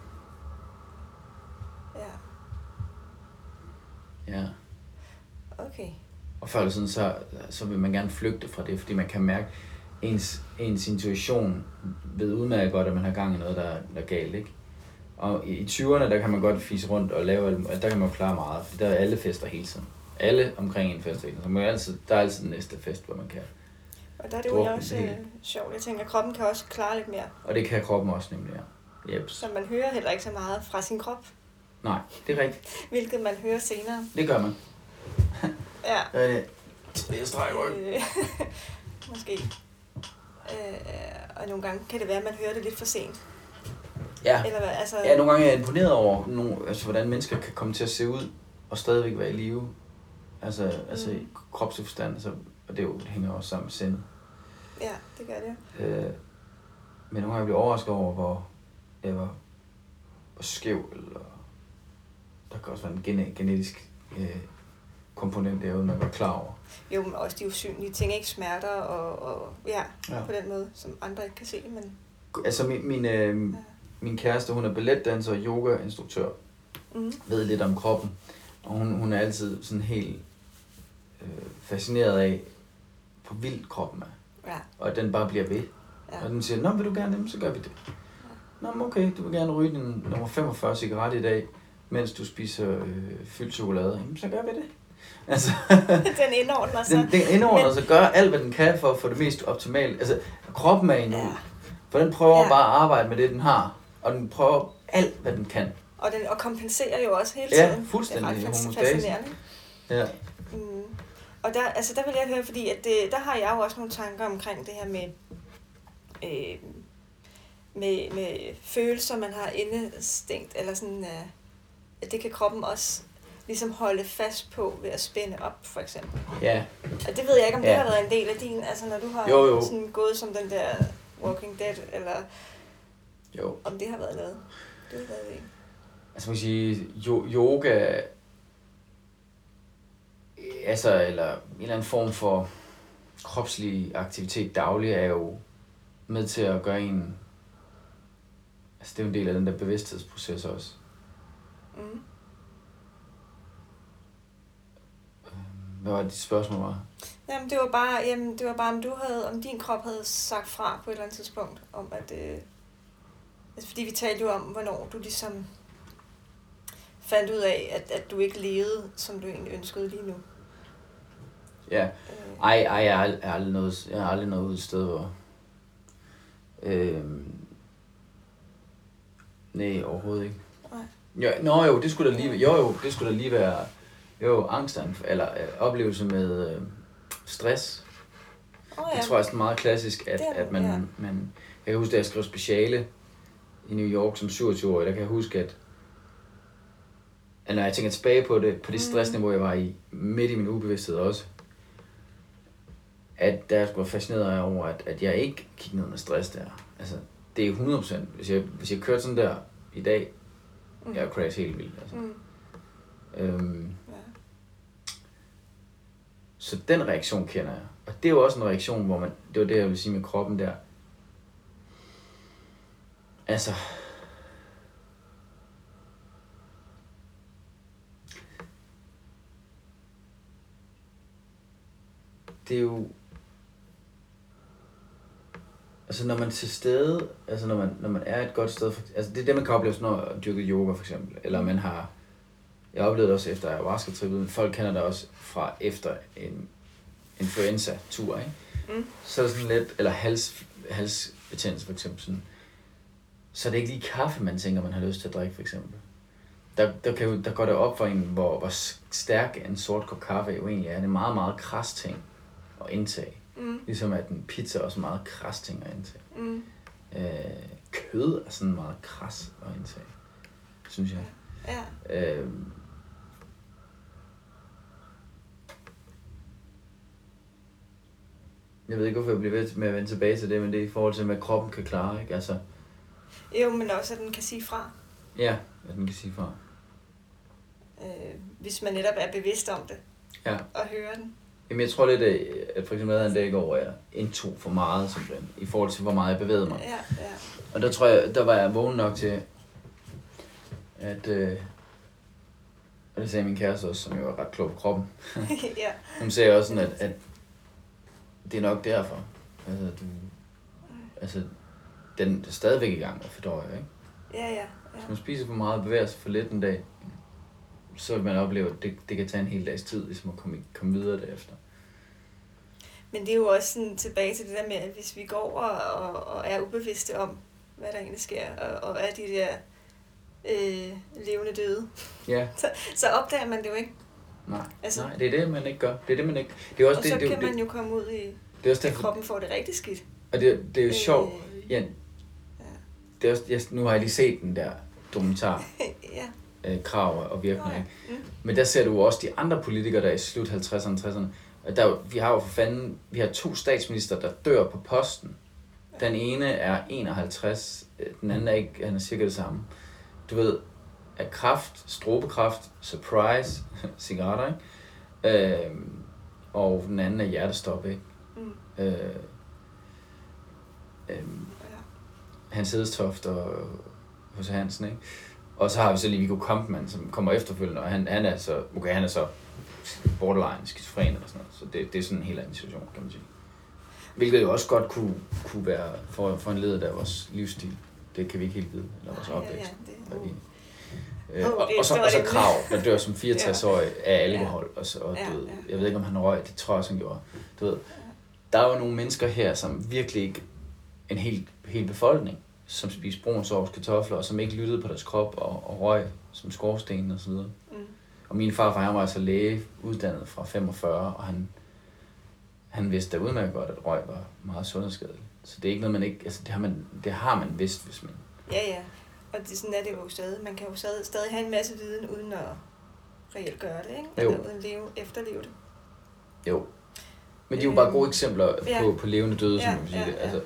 Ja. Ja. Okay. Og før eller siden, så, så vil man gerne flygte fra det, fordi man kan mærke, ens, ens intuition ved udmærket godt, at man har gang i noget, der, der er galt, ikke? Og i, i 20'erne, der kan man godt fise rundt og lave, der kan man klare meget, for der er alle fester hele tiden. Alle omkring en fest hele tiden. Så man altid, der er altid den næste fest, hvor man kan. Og der er det jo også øh, sjovt. Jeg tænker, at kroppen kan også klare lidt mere. Og det kan kroppen også nemlig, ja. Yep. Så man hører heller ikke så meget fra sin krop. Nej, det er rigtigt. Hvilket man hører senere. Det gør man. Ja. Ja, det det strækker øh, Måske. Øh, og nogle gange kan det være, at man hører det lidt for sent. Ja. Eller hvad, altså... ja, nogle gange er jeg imponeret over, nogle, altså, hvordan mennesker kan komme til at se ud og stadigvæk være i live. Altså, mm. altså i kropsforstand, altså, og det, jo, det hænger også sammen med sindet. Ja, det gør det. Øh, men nogle gange bliver jeg overrasket over, hvor, ja, hvor, hvor skæv, eller der kan også være en gene, genetisk øh, komponent derude, man var klar over. Jo, men også de usynlige ting, ikke smerter og, og ja, ja, på den måde, som andre ikke kan se, men... Altså min, min, øh, ja. min kæreste, hun er balletdanser og yogainstruktør, mm. ved lidt om kroppen, og hun, hun er altid sådan helt øh, fascineret af, hvor vild kroppen er. Ja. Og at den bare bliver ved. Ja. Og den siger, nå, vil du gerne det, så gør vi det. Ja. Nå, men okay, du vil gerne ryge din nummer 45 cigaret i dag, mens du spiser øh, fyldt chokolade. Jamen, så gør vi det. Altså, den indordner sig. Den, den indordner men... sig, gør alt, hvad den kan for at få det mest optimale. Altså, kroppen er endnu. Ja. For den prøver ja. bare at arbejde med det, den har. Og den prøver alt, hvad den kan. Og den og kompenserer jo også hele tiden. Ja, fuldstændig. Det er ret fascinerende. Ja. Mm. Og der, altså der vil jeg høre, fordi at det, der har jeg jo også nogle tanker omkring det her med, øh, med, med følelser, man har indestængt, eller sådan, øh, det kan kroppen også ligesom holde fast på ved at spænde op, for eksempel. Ja. Og det ved jeg ikke, om det ja. har været en del af din, altså når du har jo, jo. Sådan gået som den der Walking Dead, eller jo. om det har været noget. Det har været det. Altså man kan sige, jo, yoga, altså, eller en eller anden form for kropslig aktivitet daglig, er jo med til at gøre en, altså det er jo en del af den der bevidsthedsproces også. Mm. Hvad var dit spørgsmål var? Jamen, det var bare, jamen, det var bare om, du havde, om din krop havde sagt fra på et eller andet tidspunkt, om at, øh, altså fordi vi talte jo om, hvornår du ligesom fandt ud af, at, at du ikke levede, som du egentlig ønskede lige nu. Ja. Øh. Ej, ej, jeg har, jeg har aldrig noget, jeg har aldrig noget ud et sted, hvor... Øh, nej, overhovedet ikke. Nej. Jo, nå jo, det skulle da lige, jo, jo, det skulle da lige være jo, angsten, eller øh, oplevelse med øh, stress. Oh, ja. Det tror jeg er meget klassisk, at, det, at man, ja. man... Jeg kan huske, da jeg skrev speciale i New York som 27-årig, der kan jeg huske, at, at når jeg tænker tilbage på det, på det mm. stressniveau, jeg var i, midt i min ubevidsthed også, at der jeg være fascineret over, at, at jeg ikke gik ned med stress der. Altså, det er 100%. Hvis jeg, hvis jeg kørte sådan der i dag, mm. jeg er crash helt vildt. Altså. Mm. Øhm, så den reaktion kender jeg. Og det er jo også en reaktion, hvor man, det var det, jeg vil sige med kroppen der. Altså, det er jo, altså når man er til stede, altså når man, når man er et godt sted, for, altså det er det, man kan opleve, når man dyrker yoga for eksempel, eller man har jeg oplevede det også efter ayahuasca-trippet, men folk kender det også fra efter en influenza-tur, ikke? Mm. Så er det sådan lidt, eller hals, halsbetændelse for eksempel, sådan, så er det ikke lige kaffe, man tænker, man har lyst til at drikke, for eksempel. Der, der, kan, der går det op for en, hvor, hvor stærk en sort kop kaffe jo egentlig er. Det er en meget, meget kras ting at indtage. Mm. Ligesom at en pizza er også en meget kras ting at indtage. Mm. Øh, kød er sådan meget kras at indtage, synes jeg. Ja. Øh, jeg ved ikke, hvorfor jeg bliver ved med at vende tilbage til det, men det er i forhold til, hvad kroppen kan klare, ikke? Altså, jo, men også, at den kan sige fra. Ja, at den kan sige fra. Øh, hvis man netop er bevidst om det. Ja. Og hører den. Jamen, jeg tror lidt, at for eksempel en dag i går, hvor jeg indtog for meget, simpelthen, i forhold til, hvor meget jeg bevægede mig. Ja, ja. Og der tror jeg, der var jeg vågen nok til, at, øh, og det sagde min kæreste også, som jo var ret klog på kroppen. ja. Hun sagde også sådan, at, at det er nok derfor. Altså, du, altså den er stadigvæk i gang med fordøje, ikke? Ja, ja. ja. Hvis man spiser for meget og bevæger sig for lidt en dag, så vil man opleve, at det, det kan tage en hel dags tid, ligesom at komme, komme videre derefter. Men det er jo også sådan tilbage til det der med, at hvis vi går og, og, og er ubevidste om, hvad der egentlig sker, og, og er de der øh, levende døde, ja. så, så opdager man det jo ikke. Nej, altså, nej, det er det, man ikke gør. Det er det, man ikke... Det er også og det, så det, kan det, man jo komme ud i, det er også at kroppen får det rigtig skidt. Og det, det er jo øh, sjovt. Ja, det er også, jeg, nu har jeg lige set den der dokumentar. ja. Øh, krav og virkning. Oh, ja. mm. Men der ser du også de andre politikere, der er i slut 50'erne 60'erne. Der, vi har jo for fanden, vi har to statsminister, der dør på posten. Den ene er 51, øh, den anden er ikke, han er cirka det samme. Du ved, at kraft, strobekraft, surprise, cigaretter, ikke? Øh, og den anden er hjertestop, ikke? Mm. Øh, øh, Hans Hedstoft og hos Hansen, ikke? Og så har vi så lige Viggo Kampmann, som kommer efterfølgende, og han, han er så, okay, han er så borderline skizofren eller sådan noget, så det, det er sådan en helt anden situation, kan man sige. Hvilket jo også godt kunne, kunne være for, for en leder af vores livsstil. Det kan vi ikke helt vide, eller vores opvækst. Ja, ja, det, Øh, oh, og, og, så, og så Krav, der dør som 64-årig af alkohol. Og, så, og ja, du ved, jeg ved ikke, om han røg, det tror jeg også, han gjorde. Du ved, der er jo nogle mennesker her, som virkelig ikke en hel, hel befolkning, som spiste brun sovs, kartofler, og som ikke lyttede på deres krop og, og røg som skorsten og så videre. Mm. Og min far, han var altså læge, uddannet fra 45, og han, han vidste da udmærket godt, at røg var meget sundhedsskadeligt. Så det er ikke noget, man ikke, altså det har man, det har man vidst, hvis man... Ja, ja. Og det, sådan er det jo stadig. Man kan jo stadig, stadig have en masse viden, uden at reelt gøre det, ikke? Jo. Eller uden leve, efterleve det. Jo. Men de er jo bare gode øhm, eksempler ja. på, på levende døde, som ja, man sige ja, det. Altså.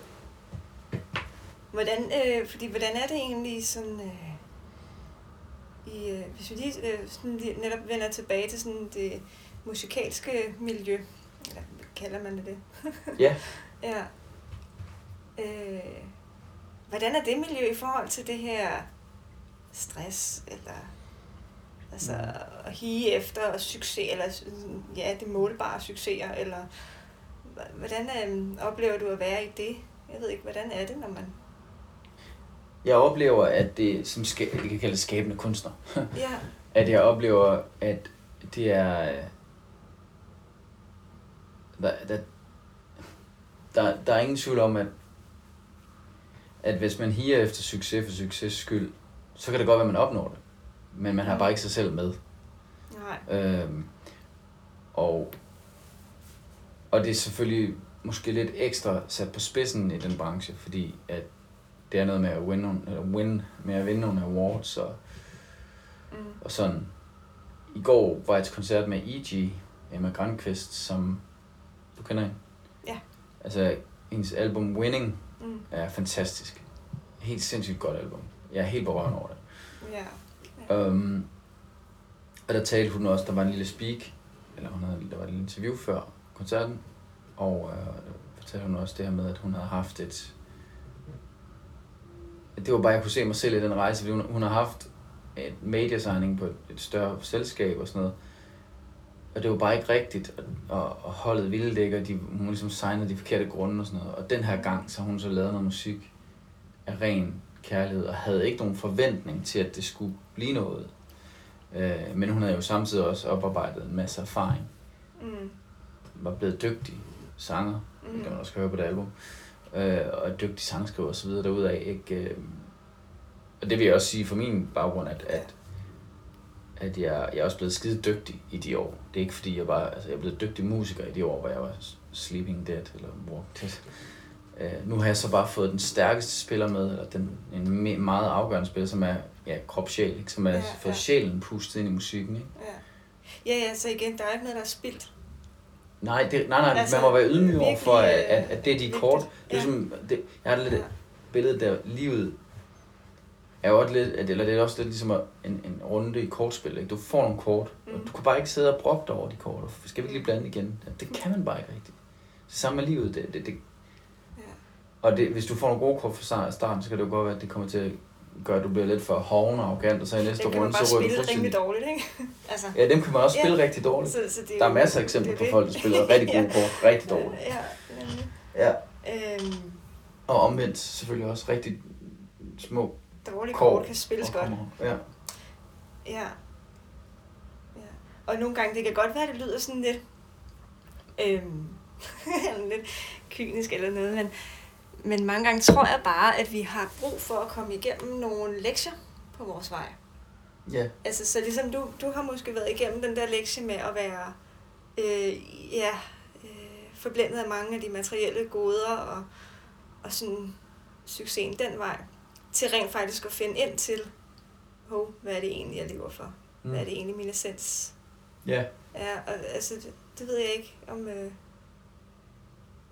Hvordan, øh, fordi hvordan er det egentlig sådan... Øh, i, øh, hvis vi lige, øh, sådan lige netop vender tilbage til sådan det musikalske miljø, eller kalder man det det? ja. ja. Øh, hvordan er det miljø i forhold til det her stress, eller altså mm. at hige efter succes, eller ja, det målbare succeser, eller hvordan øh, oplever du at være i det? Jeg ved ikke, hvordan er det, når man... Jeg oplever, at det, som skal, det kan kaldes skabende kunstner, ja. at jeg oplever, at det er... Der, der, der, der er ingen tvivl om, at at hvis man higer efter succes for succes skyld, så kan det godt være, at man opnår det. Men man har bare ikke sig selv med. Nej. Øhm, og, og det er selvfølgelig måske lidt ekstra sat på spidsen i den branche, fordi at det er noget med at win, eller win med at vinde nogle awards og, mm. og sådan. I går var jeg til koncert med E.G. Emma Grandqvist, som du kender hende? Ja. Altså, hendes album Winning mm. er fantastisk. Helt sindssygt godt album. Jeg er helt berørt over det. Ja. ja. Um, og der talte hun også, der var en lille speak, eller hun havde, der var et lille interview før koncerten, og øh, fortalte hun også det her med, at hun havde haft et... Det var bare, jeg kunne se mig selv i den rejse, fordi hun, hun har haft et media på et, et større selskab og sådan noget, og det var bare ikke rigtigt, og, og holdet ville det ikke, og de, hun ligesom signede de forkerte grunde og sådan noget. Og den her gang, så hun så lavet noget musik af ren kærlighed, og havde ikke nogen forventning til, at det skulle blive noget. Øh, men hun havde jo samtidig også oparbejdet en masse erfaring. Mm. Var blevet dygtig sanger, mm. det kan man også høre på det album, øh, og dygtig sangskriver og så videre derudaf. Ikke? Øh, og det vil jeg også sige for min baggrund, at, at at jeg, jeg er også blevet skide dygtig i de år. Det er ikke fordi, jeg bare, altså jeg er blevet dygtig musiker i de år, hvor jeg var Sleeping Dead eller Walk Dead. Uh, nu har jeg så bare fået den stærkeste spiller med, eller den, en meget afgørende spiller, som er ja, krop-sjæl, ikke? som er ja, for ja. sjælen pustet ind i musikken. Ikke? Ja. ja, ja, så igen, der er ikke noget, der er spildt. Nej, det, nej, nej, altså, man må være ydmyg over for, at, at, at det er de kort. Det er ja. ligesom, det, jeg har lidt ja. billede der, livet er jo også lidt, eller det er også lidt ligesom en, en runde i kortspil. Ikke? Du får nogle kort, mm. og du kan bare ikke sidde og brokke over de kort. Skal vi ikke lige blande igen? Det kan man bare ikke rigtigt. Det samme med livet. Det, det, det. Ja. Og det, hvis du får nogle gode kort fra starten, så kan det jo godt være, at det kommer til at gøre, at du bliver lidt for hoven og arrogant, og så i næste runde, så ryger du fuldstændig... rimelig dårligt, ikke? altså. Ja, dem kan man også spille ja. rigtig dårligt. Så, så det er der er masser af eksempler på folk, der spiller rigtig gode ja. kort, rigtig dårligt. Ja, ja. Øhm. Og omvendt selvfølgelig også rigtig små dårlige kort, kort kan spilles godt. Ja. ja. Ja. Og nogle gange, det kan godt være, at det lyder sådan lidt, øhm, lidt kynisk eller noget, men, men mange gange tror jeg bare, at vi har brug for at komme igennem nogle lektier på vores vej. Ja. Altså, så ligesom du, du har måske været igennem den der lektie med at være øh, ja, øh, forblændet af mange af de materielle goder og, og sådan succesen den vej, til rent faktisk at finde ind til, hov, hvad er det egentlig, jeg lever for? Mm. Hvad er det egentlig, min essens? Ja. Ja, og, altså, det, det ved jeg ikke, om... Øh,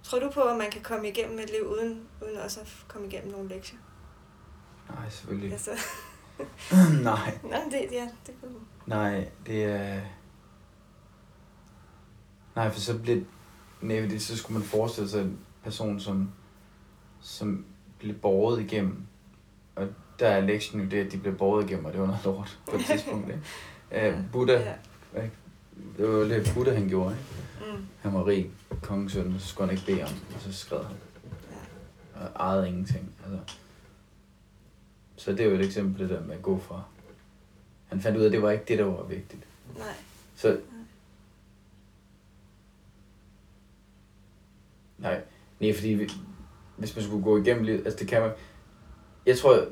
tror du på, at man kan komme igennem et liv uden, uden også at komme igennem nogle lektier? Nej, selvfølgelig. Altså. Nej. Nej, det, ja, det kunne Nej, det er... Nej, for så bliver... Nej, det, så skulle man forestille sig en person, som, som bliver båret igennem. Og der er lektionen jo det, at de bliver båret igennem, og det var noget lort på et tidspunkt. Ikke? Uh, Buddha, ja. det var det, Buddha han gjorde. Ikke? Mm. Han var rig, kongesøn, så skulle han ikke bede om, og så skrev han. Ja. Og ejede ingenting. Altså. Så det er jo et eksempel det der med at gå fra. Han fandt ud af, at det var ikke det, der var vigtigt. Nej. Så Nej, nej, fordi vi, hvis man skulle gå igennem livet, altså det kan man, jeg tror,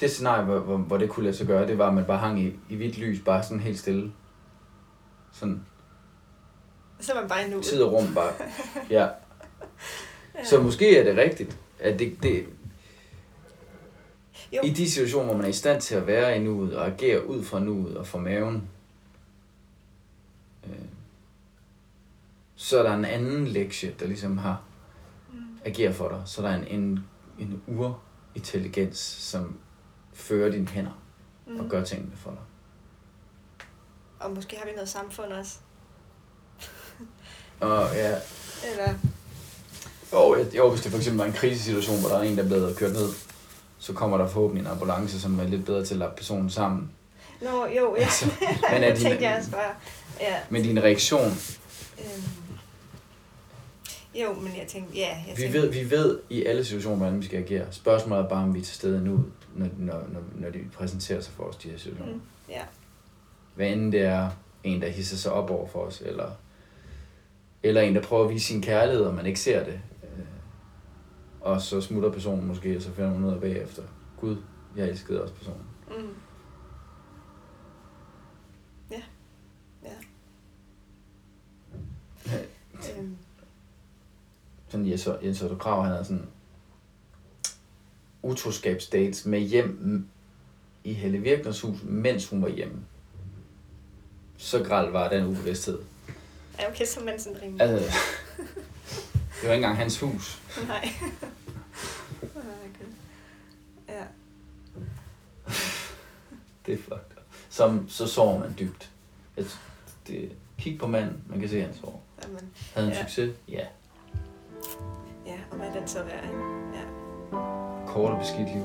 det scenarie, hvor, hvor, hvor det kunne lade sig gøre, det var, at man bare hang i, i hvidt lys, bare sådan helt stille. Sådan. Så man bare nu. Tid og rum bare. Ja. ja. Så måske er det rigtigt, at det, det jo. i de situationer, hvor man er i stand til at være i nuet og agere ud fra nuet og fra maven, øh, så er der en anden lektie, der ligesom har mm. agerer for dig. Så der er en, en, en urintelligens, som fører dine hænder mm. og gør tingene for dig. Og måske har vi noget samfund også. og ja. Eller... Jo, jo, hvis det for eksempel var en krisesituation, hvor der er en, der er blevet kørt ned, så kommer der forhåbentlig en ambulance, som er lidt bedre til at lade personen sammen. Nå, jo, ja. Altså, men er din, jeg ja. Men din reaktion, øhm jo, men jeg tænkte, ja. Jeg tænkte... vi, ved, vi ved i alle situationer, hvordan vi skal agere. Spørgsmålet er bare, om vi er til stede nu, når, når, når, når de præsenterer sig for os, de her situationer. Mm, ja. Hvad end det er en, der hisser sig op over for os, eller, eller en, der prøver at vise sin kærlighed, og man ikke ser det. Øh, og så smutter personen måske, og så finder man ud af bagefter. Gud, jeg elskede også personen. Mm. Ja. Ja. øhm sådan Jens, Jens Otto Krav, han havde sådan utroskabsdates med hjem i Helle Virkners hus, mens hun var hjemme. Så græld var den ubevidsthed. Ja, okay, så man sådan rimelig. Altså, det var ikke engang hans hus. Nej. ja. det er fucked up. Som, så sover man dybt. Et, det, kig på manden, man kan se, at han sover. Jamen, Havde han ja. succes? Ja. Ja, og hvad den så værd, ikke? Ja. Kort og beskidt liv.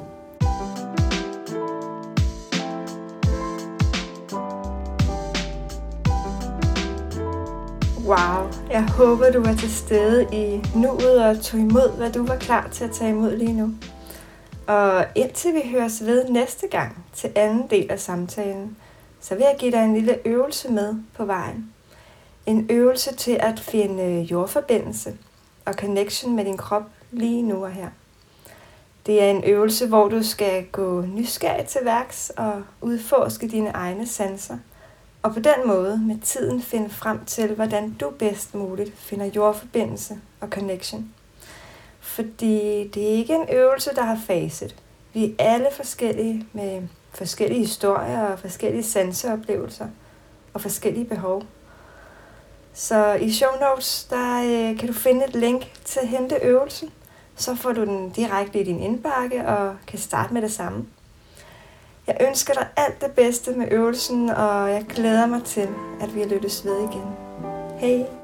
Wow, jeg håber, du var til stede i nuet og tog imod, hvad du var klar til at tage imod lige nu. Og indtil vi høres ved næste gang til anden del af samtalen, så vil jeg give dig en lille øvelse med på vejen. En øvelse til at finde jordforbindelse og connection med din krop lige nu og her. Det er en øvelse, hvor du skal gå nysgerrig til værks og udforske dine egne sanser, og på den måde med tiden finde frem til, hvordan du bedst muligt finder jordforbindelse og connection. Fordi det er ikke en øvelse, der har facet. Vi er alle forskellige med forskellige historier og forskellige sanseoplevelser og forskellige behov. Så i show notes, der øh, kan du finde et link til at hente øvelsen. Så får du den direkte i din indbakke og kan starte med det samme. Jeg ønsker dig alt det bedste med øvelsen, og jeg glæder mig til, at vi lyttes ved igen. Hej!